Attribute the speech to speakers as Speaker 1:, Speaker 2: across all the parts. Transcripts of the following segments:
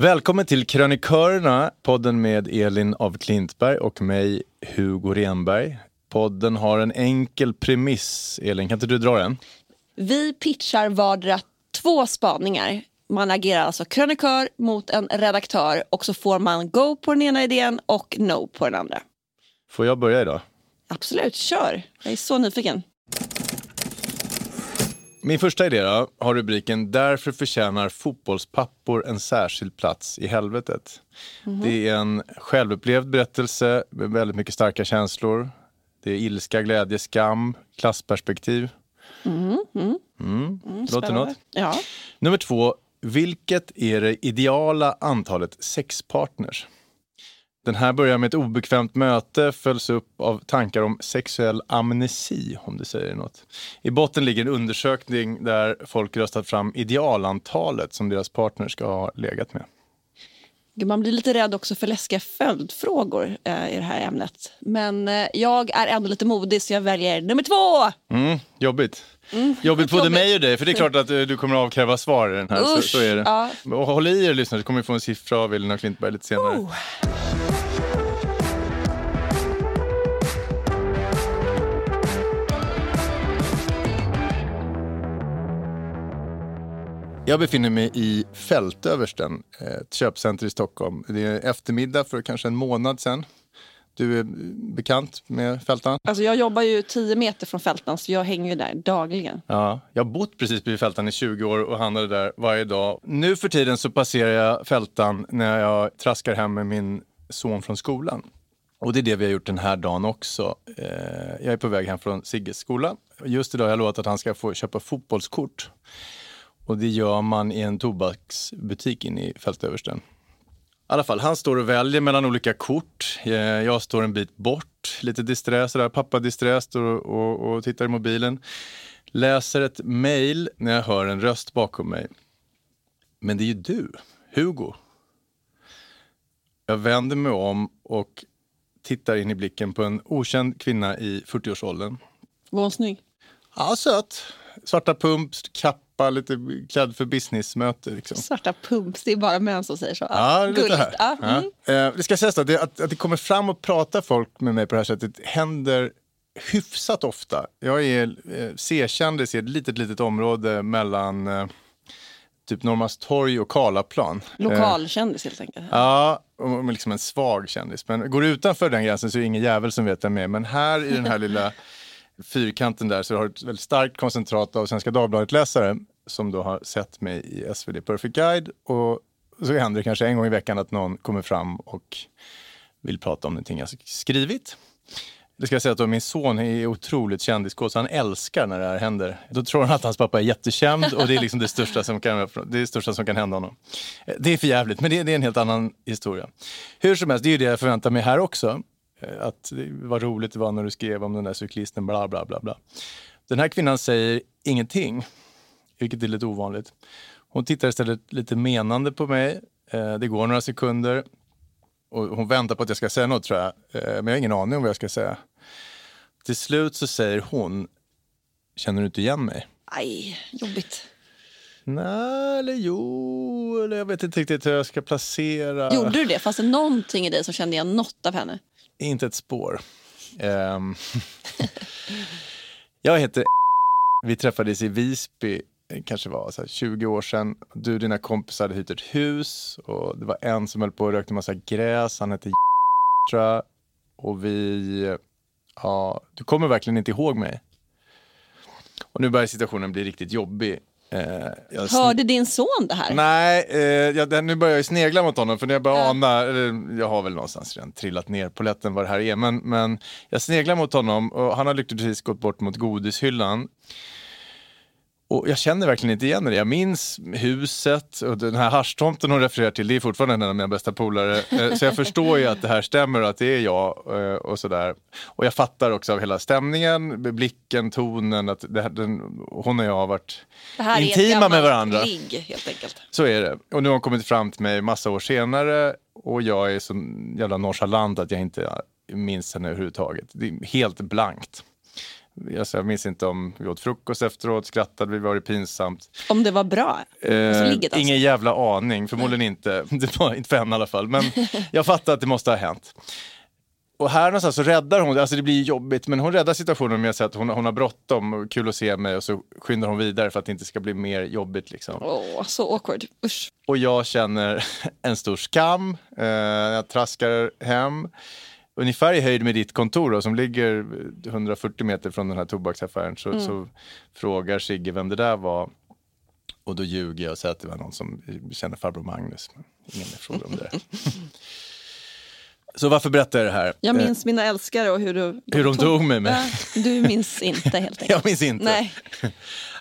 Speaker 1: Välkommen till Krönikörerna, podden med Elin av Klintberg och mig, Hugo Renberg. Podden har en enkel premiss. Elin, kan inte du dra den?
Speaker 2: Vi pitchar vardera två spaningar. Man agerar alltså krönikör mot en redaktör och så får man go på den ena idén och no på den andra.
Speaker 1: Får jag börja idag?
Speaker 2: Absolut, kör. Jag är så nyfiken.
Speaker 1: Min första idé då, har rubriken Därför förtjänar fotbollspappor en särskild plats i helvetet. Det är en självupplevd berättelse med väldigt mycket starka känslor. Det är ilska, glädje, skam, klassperspektiv. Mm. Låter
Speaker 2: Spännande.
Speaker 1: något?
Speaker 2: Ja.
Speaker 1: Nummer två, vilket är det ideala antalet sexpartners? Den här börjar med ett obekvämt möte, följs upp av tankar om sexuell amnesi, om det säger något. I botten ligger en undersökning där folk röstat fram idealantalet som deras partner ska ha legat med.
Speaker 2: Man blir lite rädd också för läskiga följdfrågor eh, i det här ämnet. Men eh, jag är ändå lite modig så jag väljer nummer två.
Speaker 1: Mm, jobbigt. jobbigt både mig och dig, för det är klart att eh, du kommer att avkräva svar i den här. Så,
Speaker 2: Usch,
Speaker 1: så är det.
Speaker 2: ja.
Speaker 1: Och håll i er lyssnare, så kommer vi få en siffra av Elina Klintberg lite senare.
Speaker 2: Oh.
Speaker 1: Jag befinner mig i Fältöversten, ett köpcenter i Stockholm. Det är eftermiddag för kanske en månad sedan. Du är bekant med Fältan?
Speaker 2: Alltså jag jobbar ju 10 meter från Fältan så jag hänger ju där dagligen.
Speaker 1: Ja, jag har bott precis vid Fältan i 20 år och handlade där varje dag. Nu för tiden så passerar jag Fältan när jag traskar hem med min son från skolan. Och det är det vi har gjort den här dagen också. Eh, jag är på väg hem från Sigges skola. Just idag har jag lovat att han ska få köpa fotbollskort. Och det gör man i en tobaksbutik inne i Fältöversten. I alla fall, han står och väljer mellan olika kort. Eh, Jag står en bit bort, lite disträ sådär. Pappa disträ står och, och, och tittar i mobilen. Läser ett mejl när jag hör en röst bakom mig. Men det är ju du, Hugo. Jag vänder mig om och tittar in i blicken på en okänd kvinna i 40-årsåldern.
Speaker 2: Var hon snygg?
Speaker 1: Ja, söt. Svarta pumps, kappa, lite klädd för businessmöte. Liksom.
Speaker 2: Svarta pumps, det är bara män som säger så.
Speaker 1: Ja, lite
Speaker 2: Gulligt.
Speaker 1: här.
Speaker 2: Ja, mm.
Speaker 1: Ja. Eh, det ska sägas att att, att det kommer fram och pratar folk med mig på det här sättet händer hyfsat ofta. Jag är eh, C-kändis i ett litet, litet område mellan eh, typ Norrmalmstorg och Karlaplan.
Speaker 2: Lokalkändis helt enkelt.
Speaker 1: Ja, och liksom en svag kändis. Men går du utanför den gränsen så är det ingen jävel som vet vem jag är. Men här i den här lilla fyrkanten där så har ett väldigt starkt koncentrat av Svenska Dagbladet-läsare som då har sett mig i SvD Perfect Guide. Och så händer det kanske en gång i veckan att någon kommer fram och vill prata om någonting jag skrivit. Det ska jag säga att då min son är otroligt kändiskåt, så han älskar när det här händer. Då tror han att hans pappa är jättekänd och det är liksom det största som kan, det det största som kan hända honom. Det är för jävligt, men det, det är en helt annan historia. Hur som helst, det är ju det jag förväntar mig här också. Eh, Att det var roligt det var när du skrev om den där cyklisten, bla bla bla. bla. Den här kvinnan säger ingenting, vilket är lite ovanligt. Hon tittar istället lite menande på mig. Eh, Det går några sekunder och hon väntar på att jag ska säga något tror jag. Eh, Men jag har ingen aning om vad jag ska säga. Till slut så säger hon, känner du inte igen mig?
Speaker 2: Aj, jobbigt.
Speaker 1: Nej, eller jo, eller jag vet inte riktigt hur jag ska placera.
Speaker 2: Gjorde du det? Fanns det någonting i dig som kände igen något av henne?
Speaker 1: Inte ett spår. Um, jag heter Vi träffades i Visby, eh, kanske var så här 20 år sedan. Du och dina kompisar hade hyrt ett hus och det var en som höll på och rökte massa gräs. Han hette tror jag. Och vi... Ja, du kommer verkligen inte ihåg mig. Och nu börjar situationen bli riktigt jobbig. Eh,
Speaker 2: Hörde din son det här?
Speaker 1: Nej, eh, jag, nu börjar jag snegla mot honom för när jag börjar ana, eller, jag har väl någonstans redan trillat ner på lätten vad det här är, men, men jag sneglar mot honom och han har lyckligtvis gått bort mot godishyllan. Och jag känner verkligen inte igen det. Jag minns huset och den här haschtomten hon refererar till, det är fortfarande en av mina bästa polare. Eh, Så jag förstår ju att det här stämmer och att det är jag eh, och sådär. Och jag fattar också av hela stämningen, blicken, tonen, att här, den, hon och jag har varit intima med varandra.
Speaker 2: ligg helt enkelt.
Speaker 1: Så är det. Och nu har hon kommit fram till mig massa år senare och jag är så jävla nonchalant att jag inte minns henne överhuvudtaget. Det är helt blankt. Alltså, jag minns inte om vi åt frukost efteråt, skrattade vi, var det pinsamt.
Speaker 2: Om det var bra?
Speaker 1: Eh,
Speaker 2: ligget alltså.
Speaker 1: ingen jävla aning, förmodligen inte. Det var inte för henne i alla fall. Men jag fattar att det måste ha hänt. Och här någonstans så räddar hon, alltså det blir jobbigt, men hon räddar situationen med att säga att hon, hon har bråttom och kul att se mig och så skyndar hon vidare för att det inte ska bli mer jobbigt. Liksom.
Speaker 2: Åh, så awkward. Usch.
Speaker 1: Och jag känner en stor skam. Eh, jag traskar hem. Ungefär i höjd med ditt kontor då, som ligger 140 meter från den här tobaksaffären så, så frågar Sigge vem det där var. Och då ljuger jag och säger att det var någon som känner farbror Magnus. Ingen frågar om det. så varför berättar jag det här?
Speaker 2: Jag
Speaker 1: Eh,
Speaker 2: minns mina älskare och hur du...
Speaker 1: hur de tog mig med.
Speaker 2: Ja, du minns inte helt enkelt.
Speaker 1: Jag minns inte.
Speaker 2: Nej.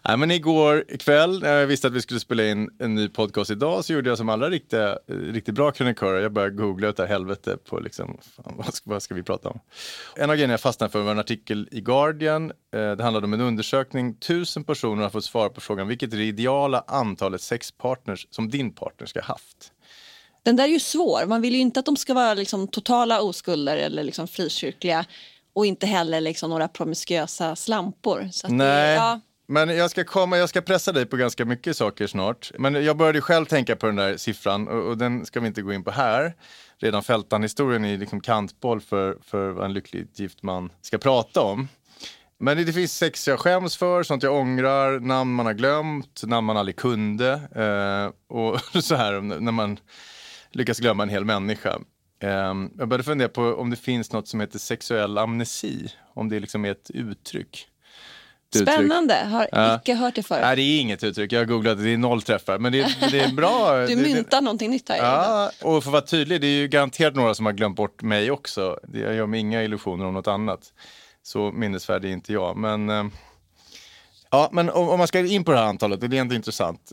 Speaker 1: Nej, men igår kväll när jag visste att vi skulle spela in en ny podcast idag så gjorde jag som alla riktiga, riktigt bra krönikörer. Jag började googla utav helvete på liksom, fan, vad, ska, vad ska vi prata om? En av grejerna jag fastnade för var en artikel i Guardian. Eh, det handlade om en undersökning. Tusen personer har fått svara på frågan vilket är det ideala antalet sexpartners som din partner ska ha haft?
Speaker 2: Den där är ju svår. Man vill ju inte att de ska vara liksom totala oskulder eller liksom frikyrkliga och inte heller liksom några promiskuösa slampor. Att Det,
Speaker 1: Nej,
Speaker 2: ja,
Speaker 1: men jag ska, komma, jag ska pressa dig på ganska mycket saker snart. Men jag började själv tänka på den där siffran och, och den ska vi inte gå in på här. Redan Fältan-historien är liksom kantboll för, för vad en lyckligt gift man ska prata om. Men det, det finns sex jag skäms för, sånt jag ångrar, namn man har glömt, namn man aldrig kunde. Eh, och så här när man lyckas glömma en hel människa. Eh, jag började fundera på om det finns något som heter sexuell amnesi, om det liksom är ett uttryck. Ett uttryck.
Speaker 2: Spännande, har
Speaker 1: Ja.
Speaker 2: icke hört det förut.
Speaker 1: Nej, det är inget uttryck. Jag har googlat, det är noll träffar. Men det, det är bra.
Speaker 2: Du
Speaker 1: det-
Speaker 2: myntar någonting nytt här.
Speaker 1: Ja, och för att vara tydlig, det är ju garanterat några som har glömt bort mig också. Jag gör mig inga illusioner om något annat. Så minnesvärd är inte jag. Men, eh, ja, men om, om man ska in på det här antalet, det är ändå intressant.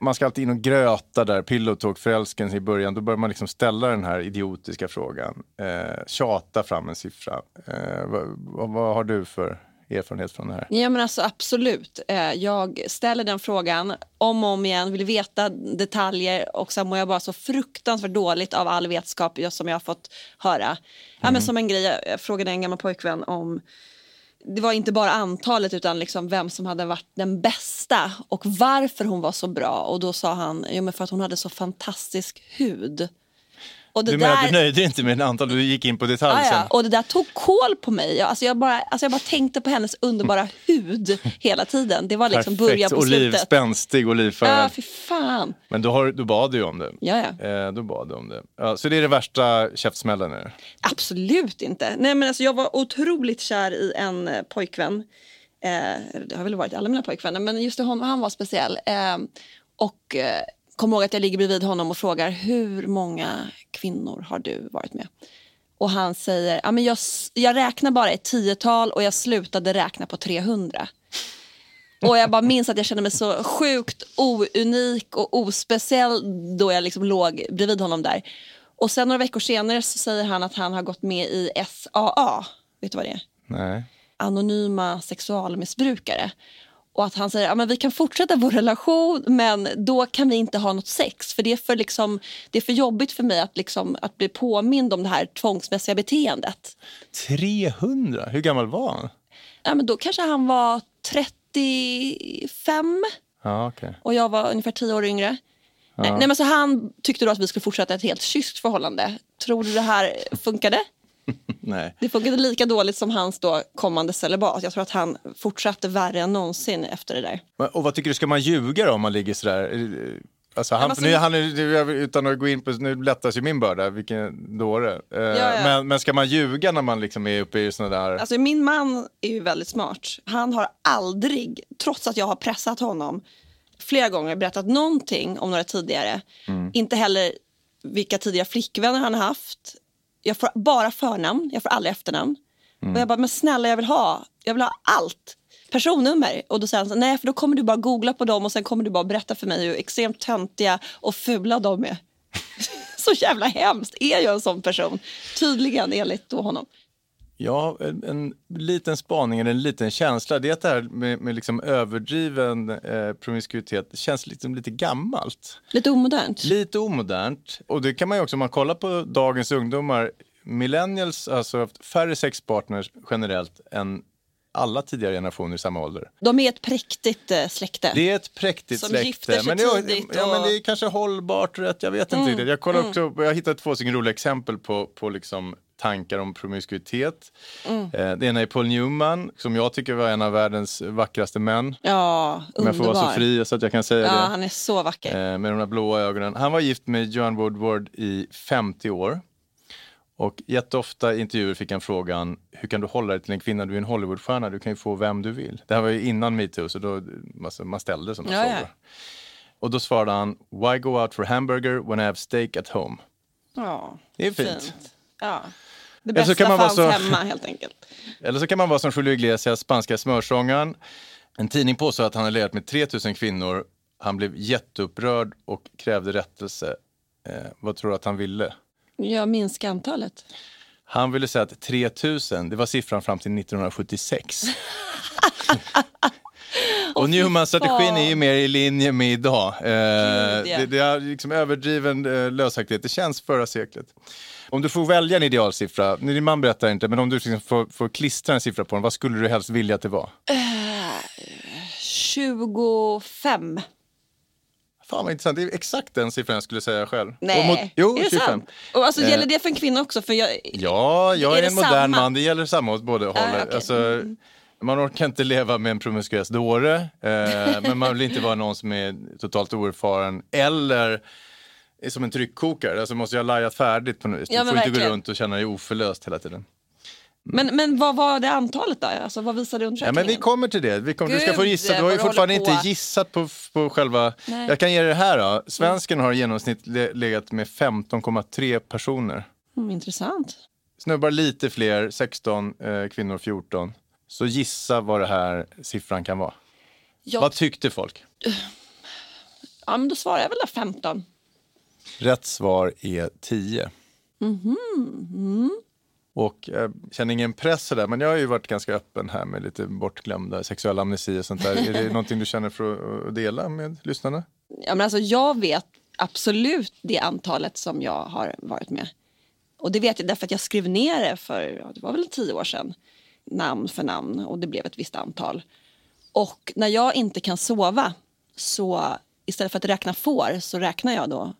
Speaker 1: Man ska alltid in och gröta där, pillow talk, förälskelsen i början. Då börjar man liksom ställa den här idiotiska frågan. Eh, tjata fram en siffra. Eh, vad, vad, har du för erfarenhet från det här?
Speaker 2: Ja men alltså absolut. Eh, Jag ställer den frågan om och om igen, vill veta detaljer och sen mår jag bara så fruktansvärt dåligt av all vetskap som jag har fått höra. Ja, men som en grej, jag frågade en gammal pojkvän om det var inte bara antalet utan liksom vem som hade varit den bästa och varför hon var så bra. Och då sa han, jo men för att hon hade så fantastisk hud. Och det
Speaker 1: Du menar
Speaker 2: där-
Speaker 1: du nöjde dig inte med en antal, du gick in på detalj sen?
Speaker 2: Och det där tog koll på mig. Jag, alltså jag, bara, alltså jag bara tänkte på hennes underbara hud hela tiden. Det var liksom början på
Speaker 1: oliv,
Speaker 2: slutet.
Speaker 1: spänstig, olivfärgad.
Speaker 2: Ja, fy fan.
Speaker 1: Men då, har, då bad du om det.
Speaker 2: Ja, ja.
Speaker 1: Eh, då bad du om det. Ja, så det är den värsta käftsmällen? det?
Speaker 2: Absolut inte. Nej, men alltså jag var otroligt kär i en eh, pojkvän. Eh, det har väl varit alla mina pojkvänner, men just honom, han var speciell. Eh, och eh, kom ihåg att jag ligger bredvid honom och frågar hur många kvinnor har du varit med? Och han säger, ja, men jag, jag räknar bara ett tiotal och jag slutade räkna på 300. Och jag bara minns att jag kände mig så sjukt ounik och ospeciell då jag liksom låg bredvid honom där. Och sen några veckor senare så säger han att han har gått med i SAA. Vet du vad det är?
Speaker 1: Nej.
Speaker 2: Anonyma sexualmissbrukare. Och att han säger att ja, vi kan fortsätta vår relation men då kan vi inte ha något sex. För det är för, liksom, det är för jobbigt för mig att, liksom, att bli påmind om det här tvångsmässiga beteendet.
Speaker 1: 300? Hur gammal var han?
Speaker 2: Ja, men då kanske han var 35
Speaker 1: Ja, okej.
Speaker 2: och jag var ungefär 10 år yngre. Nej, nej, men så han tyckte då att vi skulle fortsätta ett helt kysst förhållande. Tror du det här funkade?
Speaker 1: Nej.
Speaker 2: Det funkade lika dåligt som hans då kommande celibat. Jag tror att han fortsatte värre än någonsin efter det där.
Speaker 1: Men- Och vad tycker du, ska man ljuga då om man ligger sådär? Eh, Alltså han, nu, han, utan att gå in på, nu lättas ju min börda, vilken dåre. Eh,
Speaker 2: ja.
Speaker 1: Men, men ska man ljuga när man liksom är uppe i sådana där...
Speaker 2: Alltså min man är ju väldigt smart. Han har aldrig, trots att jag har pressat honom flera gånger, berättat någonting om några tidigare. Inte heller vilka tidigare flickvänner han haft. Jag får bara förnamn, jag får aldrig efternamn. Och jag bara, men snälla jag vill ha, jag vill ha allt. Personnummer. Och då säger han så, nej för då kommer du bara googla på dem och sen kommer du bara berätta för mig hur extremt töntiga och fula de är. så jävla hemskt. Är jag en sån person? Tydligen enligt då honom.
Speaker 1: Ja, en, en liten spaning eller en liten känsla, det är att det här med, med liksom överdriven eh, promiskuitet det känns liksom lite gammalt.
Speaker 2: Lite omodernt.
Speaker 1: Lite omodernt. Och det kan man ju också, om man kollar på dagens ungdomar, millennials har alltså haft färre sexpartners generellt än alla tidigare generationer i samma ålder.
Speaker 2: De är ett präktigt eh, släkte.
Speaker 1: Det är ett präktigt
Speaker 2: Som
Speaker 1: släkte.
Speaker 2: gifter sig
Speaker 1: men, det är,
Speaker 2: tidigt
Speaker 1: ja,
Speaker 2: och-
Speaker 1: men det är kanske hållbart rätt, jag vet inte
Speaker 2: Mm,
Speaker 1: riktigt. Jag, kollar också, jag hittat två stycken roliga exempel på, på liksom tankar om promiskuitet.
Speaker 2: Mm.
Speaker 1: Eh, det ena är Paul Newman, som jag tycker var en av världens vackraste män.
Speaker 2: Ja,
Speaker 1: Om jag får
Speaker 2: underbar.
Speaker 1: vara så fri så att jag kan säga
Speaker 2: Ja,
Speaker 1: det.
Speaker 2: han är så vacker.
Speaker 1: Eh, med de där blåa ögonen. Han var gift med Joan Woodward i 50 år. Och jätteofta i intervjuer fick han frågan, hur kan du hålla dig till en kvinna? Du är en Hollywoodstjärna, du kan ju få vem du vill. Det här var ju innan metoo, så då, alltså, man ställde sådana
Speaker 2: Ja, ja.
Speaker 1: frågor. Och då svarade han, why go out for hamburger when I have steak at home?
Speaker 2: Ja,
Speaker 1: Det är fint.
Speaker 2: Ja. Det
Speaker 1: så
Speaker 2: bästa
Speaker 1: kan man
Speaker 2: fanns
Speaker 1: så-
Speaker 2: hemma helt enkelt.
Speaker 1: Eller så kan man vara som Julio Iglesias, spanska smörsångaren. En tidning påstår att han har legat med 3000 kvinnor. Han blev jätteupprörd och krävde rättelse. Eh, vad tror du att han ville?
Speaker 2: Jag minskar antalet.
Speaker 1: Han ville säga att 3000, det var siffran fram till 1976. och Newman-strategin är ju mer i linje med idag. Eh, det, det är liksom överdriven eh, lösaktighet. Det känns förra seklet. Om du får välja en idealsiffra, din man berättar inte, men om du liksom får, får klistra en siffra på den, vad skulle du helst vilja att det var?
Speaker 2: 25.
Speaker 1: Fan vad intressant, det är exakt den siffran jag skulle säga själv.
Speaker 2: Nej,
Speaker 1: mot- jo,
Speaker 2: är det
Speaker 1: 25.
Speaker 2: sant? Och alltså,
Speaker 1: Eh.
Speaker 2: Gäller det för en kvinna också? För jag,
Speaker 1: Ja, jag är,
Speaker 2: Är
Speaker 1: en modern
Speaker 2: samma?
Speaker 1: man. Det gäller samma åt båda hållen.
Speaker 2: okej. Mm.
Speaker 1: Alltså, man orkar inte leva med en promiskuös dåre, eh, men man vill inte vara någon som är totalt oerfaren eller är som en tryckkokare. Alltså måste jag ha lajat färdigt på något vis.
Speaker 2: Ja,
Speaker 1: du får inte gå
Speaker 2: verkligen.
Speaker 1: runt och känna dig oförlöst hela tiden.
Speaker 2: men, men vad var det antalet då? Alltså, vad visade
Speaker 1: Ja,
Speaker 2: undersökningen?
Speaker 1: men vi kommer till det. Vi kommer, du ska få
Speaker 2: Gud,
Speaker 1: gissa. Du har ju fortfarande inte gissat på, på själva...
Speaker 2: Nej.
Speaker 1: Jag kan ge dig det här då. Svensken har i genomsnitt le- legat med 15,3 personer.
Speaker 2: mm, intressant.
Speaker 1: snubbar lite fler, 16, eh, kvinnor 14. Så gissa vad det här siffran kan vara.
Speaker 2: Jag,
Speaker 1: Vad tyckte folk?
Speaker 2: ja, men då svarar jag väl där 15.
Speaker 1: Rätt svar är 10.
Speaker 2: Mhm,
Speaker 1: Och jag känner ingen press sådär, men jag har ju varit ganska öppen här med lite bortglömda sexuell amnesi och sånt där. är det någonting du känner för att dela med lyssnarna?
Speaker 2: Ja, men alltså, jag vet absolut det antalet som jag har varit med. Och det vet jag därför att jag skrev ner det för, ja, det var väl tio år sedan. Namn för namn och det blev ett visst antal. Och när jag inte kan sova så istället för att räkna får så räknar jag då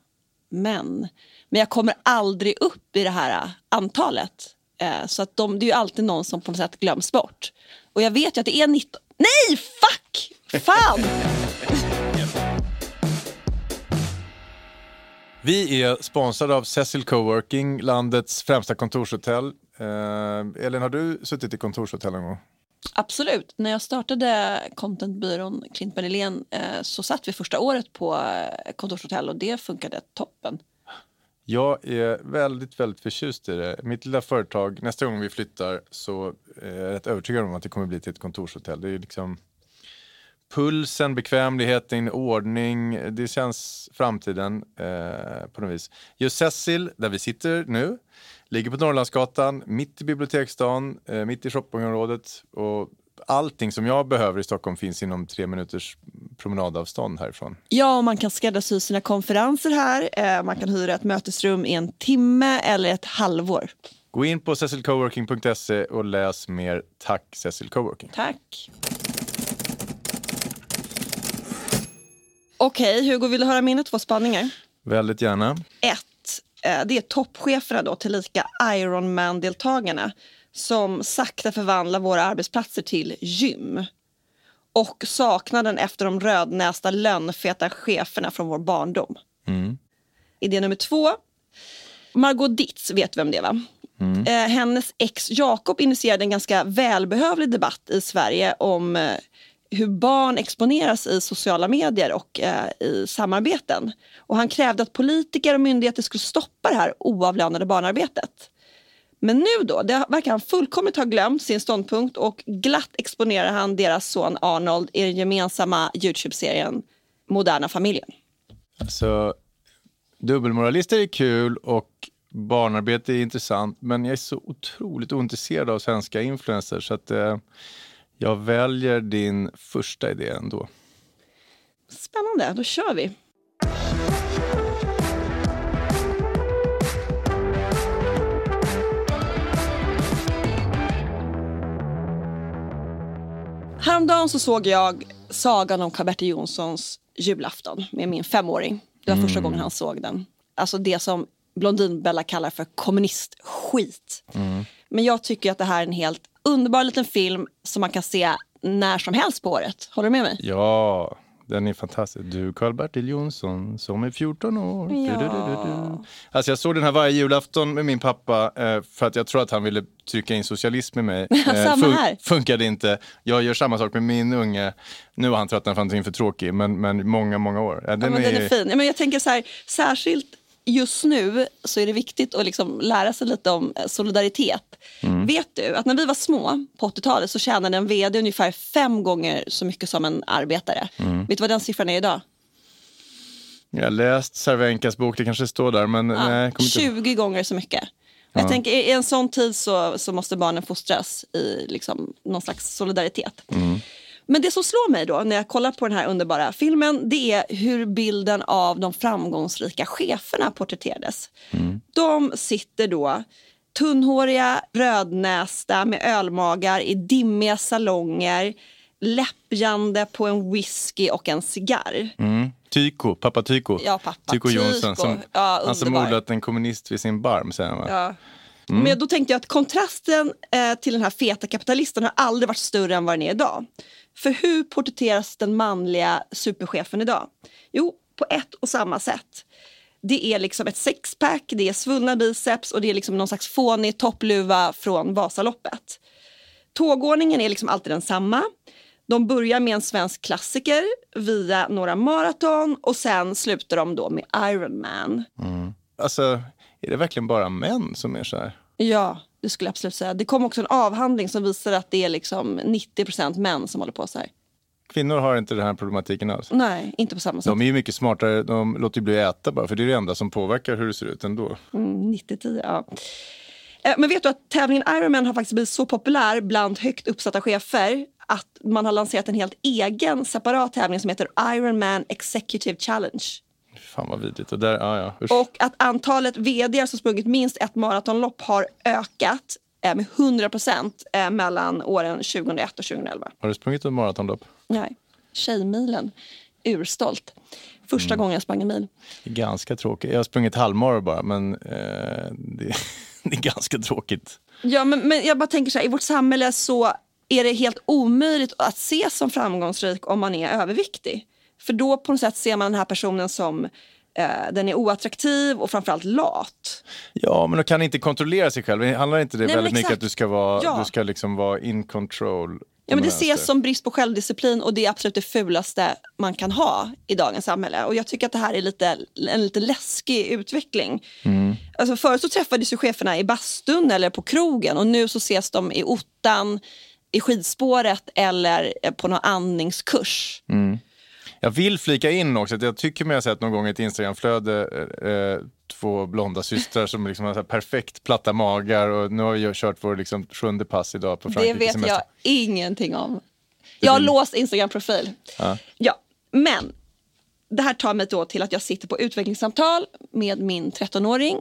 Speaker 2: män. Men jag kommer aldrig upp i det här äh, antalet. Eh, så att de, det är ju alltid någon som på något sätt glöms bort. Och jag vet ju att det är 19... Nej, fuck! Fan!
Speaker 1: Vi är sponsrade av Cecil Coworking, landets främsta kontorshotell. Eh, Elin, har du suttit i kontorshotell någon gång?
Speaker 2: Absolut. När jag startade contentbyrån Klint Berlin eh, så satt vi första året på eh, kontorshotell och det funkade toppen.
Speaker 1: Jag är väldigt, väldigt förtjust i det. Mitt lilla företag, nästa gång vi flyttar så är jag rätt övertygad om att det kommer bli till ett kontorshotell. Det är liksom pulsen, bekvämligheten, ordning. Det känns framtiden eh, på något vis. Just Cecil, där vi sitter nu, ligger på Norrlandsgatan, mitt i biblioteksdagen, eh, mitt i shoppingområdet. Och allting som jag behöver i Stockholm finns inom tre minuters promenadavstånd härifrån.
Speaker 2: Ja, och man kan skräddarsy sina konferenser här. Eh, man kan hyra ett mötesrum i en timme eller ett halvår.
Speaker 1: Gå in på cecilcoworking.se och läs mer. Tack Cecil Coworking.
Speaker 2: Tack. Okej, Hugo, vill du höra mina två spaningar?
Speaker 1: Väldigt gärna.
Speaker 2: Ett, eh, det är toppcheferna då, tillika Ironman-deltagarna som sakta förvandlar våra arbetsplatser till gym. Och saknaden efter de rödnästa lönnfeta cheferna från vår barndom.
Speaker 1: Mm.
Speaker 2: Idé nummer två. Margot Ditz, vet vem det är va? Eh, hennes ex Jakob initierade en ganska välbehövlig debatt i Sverige om eh, hur barn exponeras i sociala medier och eh, i samarbeten. Och han krävde att politiker och myndigheter skulle stoppa det här oavlönade barnarbetet. Men nu då, det verkar han fullkomligt ha glömt sin ståndpunkt och glatt exponerar han deras son Arnold i den gemensamma Youtube-serien Moderna familjen.
Speaker 1: Alltså, dubbelmoralister är kul och barnarbete är intressant men jag är så otroligt ointresserad av svenska influencers så att eh, jag väljer din första idé ändå.
Speaker 2: Spännande, då kör vi. Häromdagen så såg jag sagan om Karl-Bertil Jonssons julafton med min femåring. Det var första gången han såg den. Alltså det som Blondinbella kallar för kommunistskit. Men jag tycker att det här är en helt underbar liten film som man kan se när som helst på året. Håller du med mig?
Speaker 1: Ja, den är fantastisk. Du Karl-Bertil Jonsson som är 14 år.
Speaker 2: Ja.
Speaker 1: Du, du, du. Alltså jag såg den här varje julafton med min pappa eh, för att jag tror att han ville trycka in socialism i mig. Eh,
Speaker 2: här.
Speaker 1: Funkade inte. Jag gör samma sak med min unge. Nu har han tröttnat för någonting för tråkig, men, men många, många år. Ja,
Speaker 2: Ja, men den är fin. Men jag tänker så här, särskilt just nu så är det viktigt att liksom lära sig lite om eh, solidaritet. Vet du att när vi var små på 80-talet så tjänade en vd ungefär fem gånger så mycket som en arbetare. Vet du vad den siffran är idag?
Speaker 1: Jag har läst Cervenkas bok, det kanske står där, men
Speaker 2: Ja,
Speaker 1: nej, kommer inte...
Speaker 2: 20 gånger så mycket. Jag tänker, I en sån tid så, så måste barnen fostras i liksom, någon slags solidaritet. Men det som slår mig då när jag kollar på den här underbara filmen det är hur bilden av de framgångsrika cheferna porträtterades. De sitter då tunnhåriga, rödnästa med ölmagar i dimmiga salonger läppjande på en whisky och en cigarr.
Speaker 1: Mm. Tyko, pappa Tyko.
Speaker 2: Ja, pappa
Speaker 1: Tyko Jonsson. Som,
Speaker 2: Ja,
Speaker 1: han som odlat en kommunist vid sin barm, säger han?
Speaker 2: Ja. Men då tänkte jag att kontrasten eh, till den här feta kapitalisten har aldrig varit större än vad den är idag. För hur porträtteras den manliga superchefen idag? Jo, på ett och samma sätt. Det är liksom ett sexpack, det är svullna biceps och det är liksom någon slags fånig toppluva från Vasaloppet. Tågordningen är liksom alltid densamma. De börjar med en svensk klassiker via några maraton och sen slutar de då med Ironman.
Speaker 1: Alltså, är det verkligen bara män som är så här?
Speaker 2: Ja, det skulle jag absolut säga. Det kom också en avhandling som visar att det är liksom 90% män som håller på så här.
Speaker 1: Kvinnor har inte den här problematiken alls.
Speaker 2: Nej, inte på samma sätt.
Speaker 1: De är ju mycket smartare, de låter ju bli att äta bara, för det är det enda som påverkar hur det ser ut ändå.
Speaker 2: Mm, 90-10, ja. Eh, Men vet du att tävlingen Ironman har faktiskt blivit så populär bland högt uppsatta chefer att man har lanserat en helt egen separat tävling som heter Ironman Executive Challenge.
Speaker 1: Fan vad vidrigt. Och där, ja, ja. Usch.
Speaker 2: Och att antalet vd som sprungit minst ett maratonlopp har ökat eh, med 100 procent eh, mellan åren 2001 och 2011.
Speaker 1: Har du sprungit ett maratonlopp?
Speaker 2: Nej, Tjejmilen. Urstolt. Första gången jag sprang en mil.
Speaker 1: Det är ganska tråkigt. Jag har sprungit halvmara bara, men eh, det, det är ganska tråkigt.
Speaker 2: Ja, men, men jag bara tänker så här, i vårt samhälle så är det helt omöjligt att ses som framgångsrik om man är överviktig. För då på något sätt ser man den här personen som eh, den är oattraktiv och framförallt lat.
Speaker 1: Ja, men de kan inte kontrollera sig själv. Handlar inte det
Speaker 2: Nej,
Speaker 1: väldigt mycket att du ska vara,
Speaker 2: Ja.
Speaker 1: du ska liksom vara in control?
Speaker 2: Ja, men det ses som brist på självdisciplin och det är absolut det fulaste man kan ha i dagens samhälle. Och jag tycker att det här är lite, en lite läskig utveckling. Alltså förut så träffades ju cheferna i bastun eller på krogen och nu så ses de i ottan, i skidspåret eller eh, på någon andningskurs.
Speaker 1: Jag vill flika in också att jag tycker mig ha sett någon gång ett Instagramflöde eh, två blonda systrar som liksom har perfekt platta magar och nu har vi kört vår liksom sjunde pass idag på
Speaker 2: Det
Speaker 1: Frankrike
Speaker 2: vet
Speaker 1: semester.
Speaker 2: jag ingenting om. Jag har låst Instagram-profil. Ja. men det här tar mig då till att jag sitter på utvecklingssamtal med min 13-åring.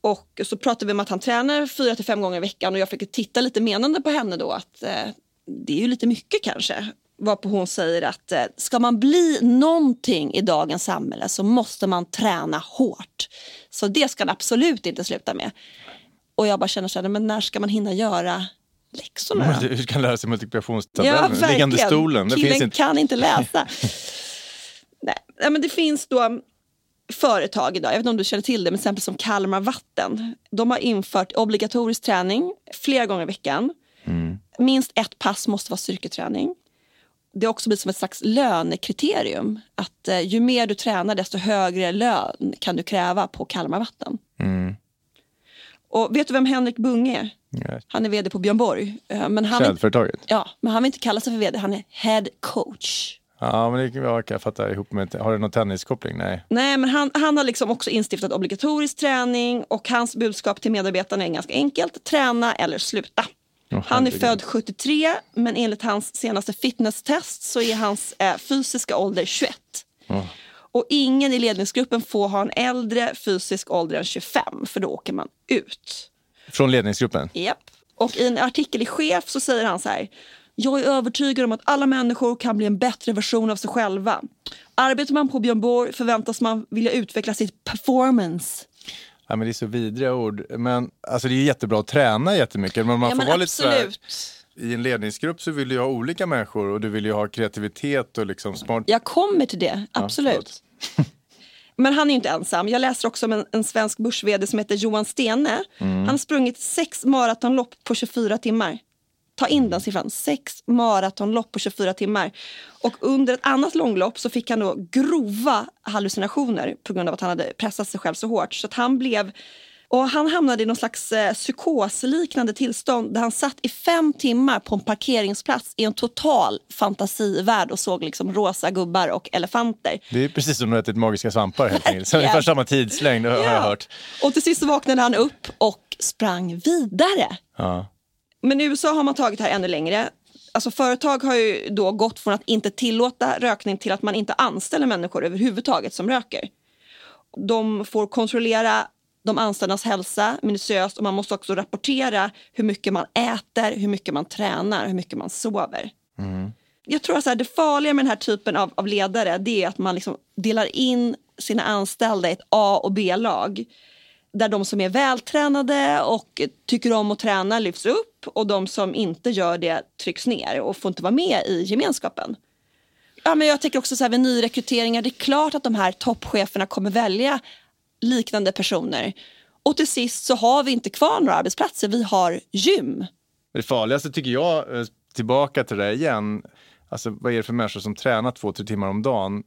Speaker 2: Och så pratar vi om att han tränar fyra till fem gånger i veckan och jag försöker titta lite menande på henne då att eh, det är ju lite mycket kanske. Varpå hon säger att eh, ska man bli någonting i dagens samhälle så måste man träna hårt. Så det ska han absolut inte sluta med. Och jag bara känner så här, men när ska man hinna göra läxorna då?
Speaker 1: Hur ska han lära sig multiplikationstabellen? Liggande i stolen. Det
Speaker 2: Killen
Speaker 1: finns inte.
Speaker 2: kan inte läsa. Nej, ja, men det finns då företag idag, jag vet inte om du känner till det, men till exempel som Kalmar Vatten. De har infört obligatorisk träning flera gånger i veckan.
Speaker 1: Mm.
Speaker 2: Minst ett pass måste vara styrketräning. Det har också blivit som ett slags lönekriterium. Att eh, ju mer du tränar desto högre lön kan du kräva på Kalmar Vatten.
Speaker 1: Mm.
Speaker 2: Och vet du vem Henrik Bunge är?
Speaker 1: Ja.
Speaker 2: Han är vd på Björn Borg. Eh, Men han,
Speaker 1: Klädföretaget?
Speaker 2: ja, men han vill inte kalla sig för vd, han är head coach.
Speaker 1: Ja, men det kan jag fatta ihop med... Har du någon tenniskoppling? Nej.
Speaker 2: Nej, men han, han har liksom också instiftat obligatorisk träning och hans budskap till medarbetarna är ganska enkelt. Träna eller sluta. Han är född 73, men enligt hans senaste fitnesstest så är hans eh, fysiska ålder 21. Och ingen i ledningsgruppen får ha en äldre fysisk ålder än 25, för då åker man ut.
Speaker 1: Från ledningsgruppen?
Speaker 2: Japp. Och i en artikel i Chef så säger han så här. Jag är övertygad om att alla människor kan bli en bättre version av sig själva. Arbetar man på Björn Borg förväntas man vilja utveckla sitt performance.
Speaker 1: Ja, men det är så vidriga ord. Men alltså, det är jättebra att träna jättemycket. Men man
Speaker 2: ja,
Speaker 1: får
Speaker 2: men
Speaker 1: vara lite så här,
Speaker 2: absolut.
Speaker 1: I en ledningsgrupp så vill du ha olika människor och du vill ju ha kreativitet och liksom smart...
Speaker 2: Jag kommer till det, absolut. Men han är inte ensam. Jag läser också om en, en svensk börs som heter Johan Stene. Han har sprungit sex maratonlopp på 24 timmar. Ta in den siffran, sex maratonlopp på 24 timmar. Och under ett annat långlopp så fick han då grova hallucinationer på grund av att han hade pressat sig själv så hårt. Så att han blev och han hamnade i någon slags eh, psykosliknande tillstånd där han satt i fem timmar på en parkeringsplats i en total fantasivärld och såg liksom rosa gubbar och elefanter.
Speaker 1: Det är precis som har ätit magiska svampar helt enkelt. Ungefär samma tidslängd har jag hört.
Speaker 2: Och till sist vaknade han upp och sprang vidare.
Speaker 1: Ja.
Speaker 2: Men i USA har man tagit det här ännu längre. Alltså företag har ju då gått från att inte tillåta rökning till att man inte anställer människor överhuvudtaget som röker. De får kontrollera de anställdas hälsa minutiöst och man måste också rapportera hur mycket man äter, hur mycket man tränar, hur mycket man sover. Jag tror att det farliga med den här typen av, av ledare det är att man liksom delar in sina anställda i ett A och B-lag. Där de som är vältränade och tycker om att träna lyfts upp och de som inte gör det trycks ner och får inte vara med i gemenskapen. Ja, men jag tänker också så här vid nyrekryteringar, det är klart att de här toppcheferna kommer välja liknande personer. Och till sist så har vi inte kvar några arbetsplatser, vi har gym.
Speaker 1: Det farligaste tycker jag, eh, tillbaka till det igen, alltså vad är det för människor som tränar två, tre timmar om dagen?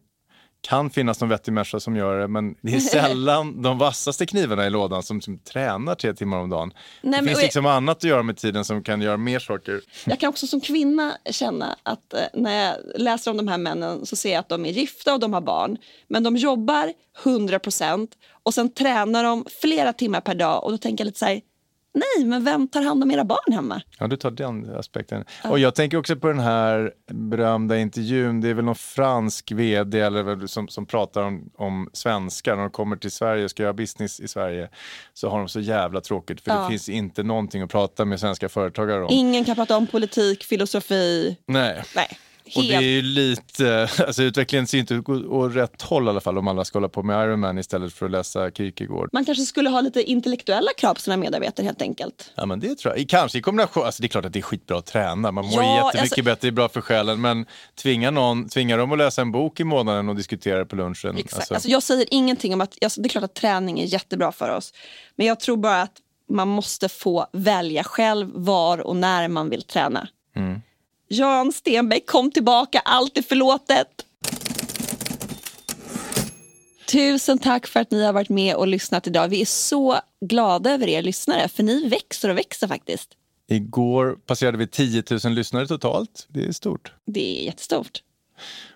Speaker 1: Kan finnas någon vettig människa som gör det, men det är sällan de vassaste knivarna i lådan som, som tränar tre timmar om dagen.
Speaker 2: Nej,
Speaker 1: det finns liksom annat att göra med tiden som kan göra mer saker.
Speaker 2: Jag kan också som kvinna känna att eh, när jag läser om de här männen så ser jag att de är gifta och de har barn. Men de jobbar 100% och sen tränar de flera timmar per dag och då tänker jag lite så här, Nej, men vem tar hand om era barn hemma?
Speaker 1: Ja, du tar den aspekten. Och jag tänker också på den här berömda intervjun. Det är väl någon fransk vd eller som, som pratar om, om svenskar. När de kommer till Sverige och ska göra business i Sverige så har de så jävla tråkigt för
Speaker 2: Ja.
Speaker 1: det finns inte någonting att prata med svenska företagare om.
Speaker 2: Ingen kan prata om politik, filosofi.
Speaker 1: Nej.
Speaker 2: Nej,
Speaker 1: Och det är
Speaker 2: helt.
Speaker 1: ju lite, alltså utvecklingen ser inte ut åt rätt håll i alla fall om alla ska hålla på med Ironman istället för att läsa Kierkegaard.
Speaker 2: Man kanske skulle ha lite intellektuella krav på sina medarbetare helt enkelt.
Speaker 1: Ja men det tror jag. Kanske i kombination, alltså det är klart att det är skitbra att träna, man mår
Speaker 2: Ja,
Speaker 1: jättemycket
Speaker 2: alltså-
Speaker 1: bättre, det är bra för själen. Men tvinga, någon, tvinga dem att läsa en bok i månaden och diskutera det på lunchen.
Speaker 2: Exakt.
Speaker 1: Alltså,
Speaker 2: Alltså, jag säger ingenting om att, alltså, det är klart att träning är jättebra för oss. Men jag tror bara att man måste få välja själv var och när man vill träna.
Speaker 1: Mm.
Speaker 2: Jan Stenbeck, kom tillbaka, allt är förlåtet. Tusen tack för att ni har varit med och lyssnat idag. Vi är så glada över er lyssnare, för ni växer och växer faktiskt.
Speaker 1: Igår passerade vi 10 000 lyssnare totalt. Det är stort.
Speaker 2: Det är jättestort.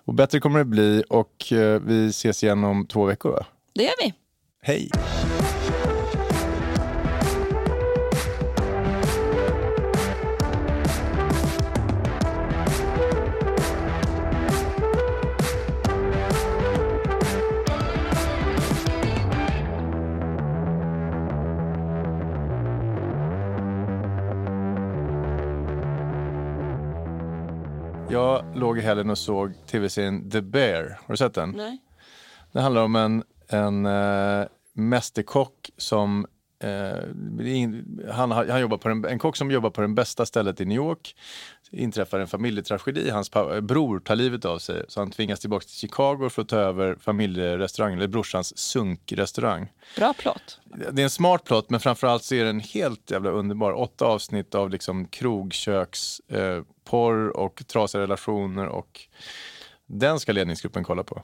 Speaker 1: Och bättre kommer det bli och eh, vi ses igen om två veckor va?
Speaker 2: Det gör vi.
Speaker 1: Hej! Låg i helgen och såg tv-serien The Bear. Har du sett den?
Speaker 2: Nej.
Speaker 1: Det handlar om en, en uh, mästerkock som eh, han, han jobbar på den, en kock som jobbar på det bästa stället i New York. Inträffar en familjetragedi. Hans pa- bror tar livet av sig så han tvingas tillbaka till Chicago för att ta över familjerestaurangen, eller brorsans sunkrestaurang.
Speaker 2: Bra plåt.
Speaker 1: Det är en smart plott men framförallt så är den helt jävla underbar. Åtta avsnitt av liksom krogköks, eh, porr och trasiga relationer och den ska ledningsgruppen kolla på.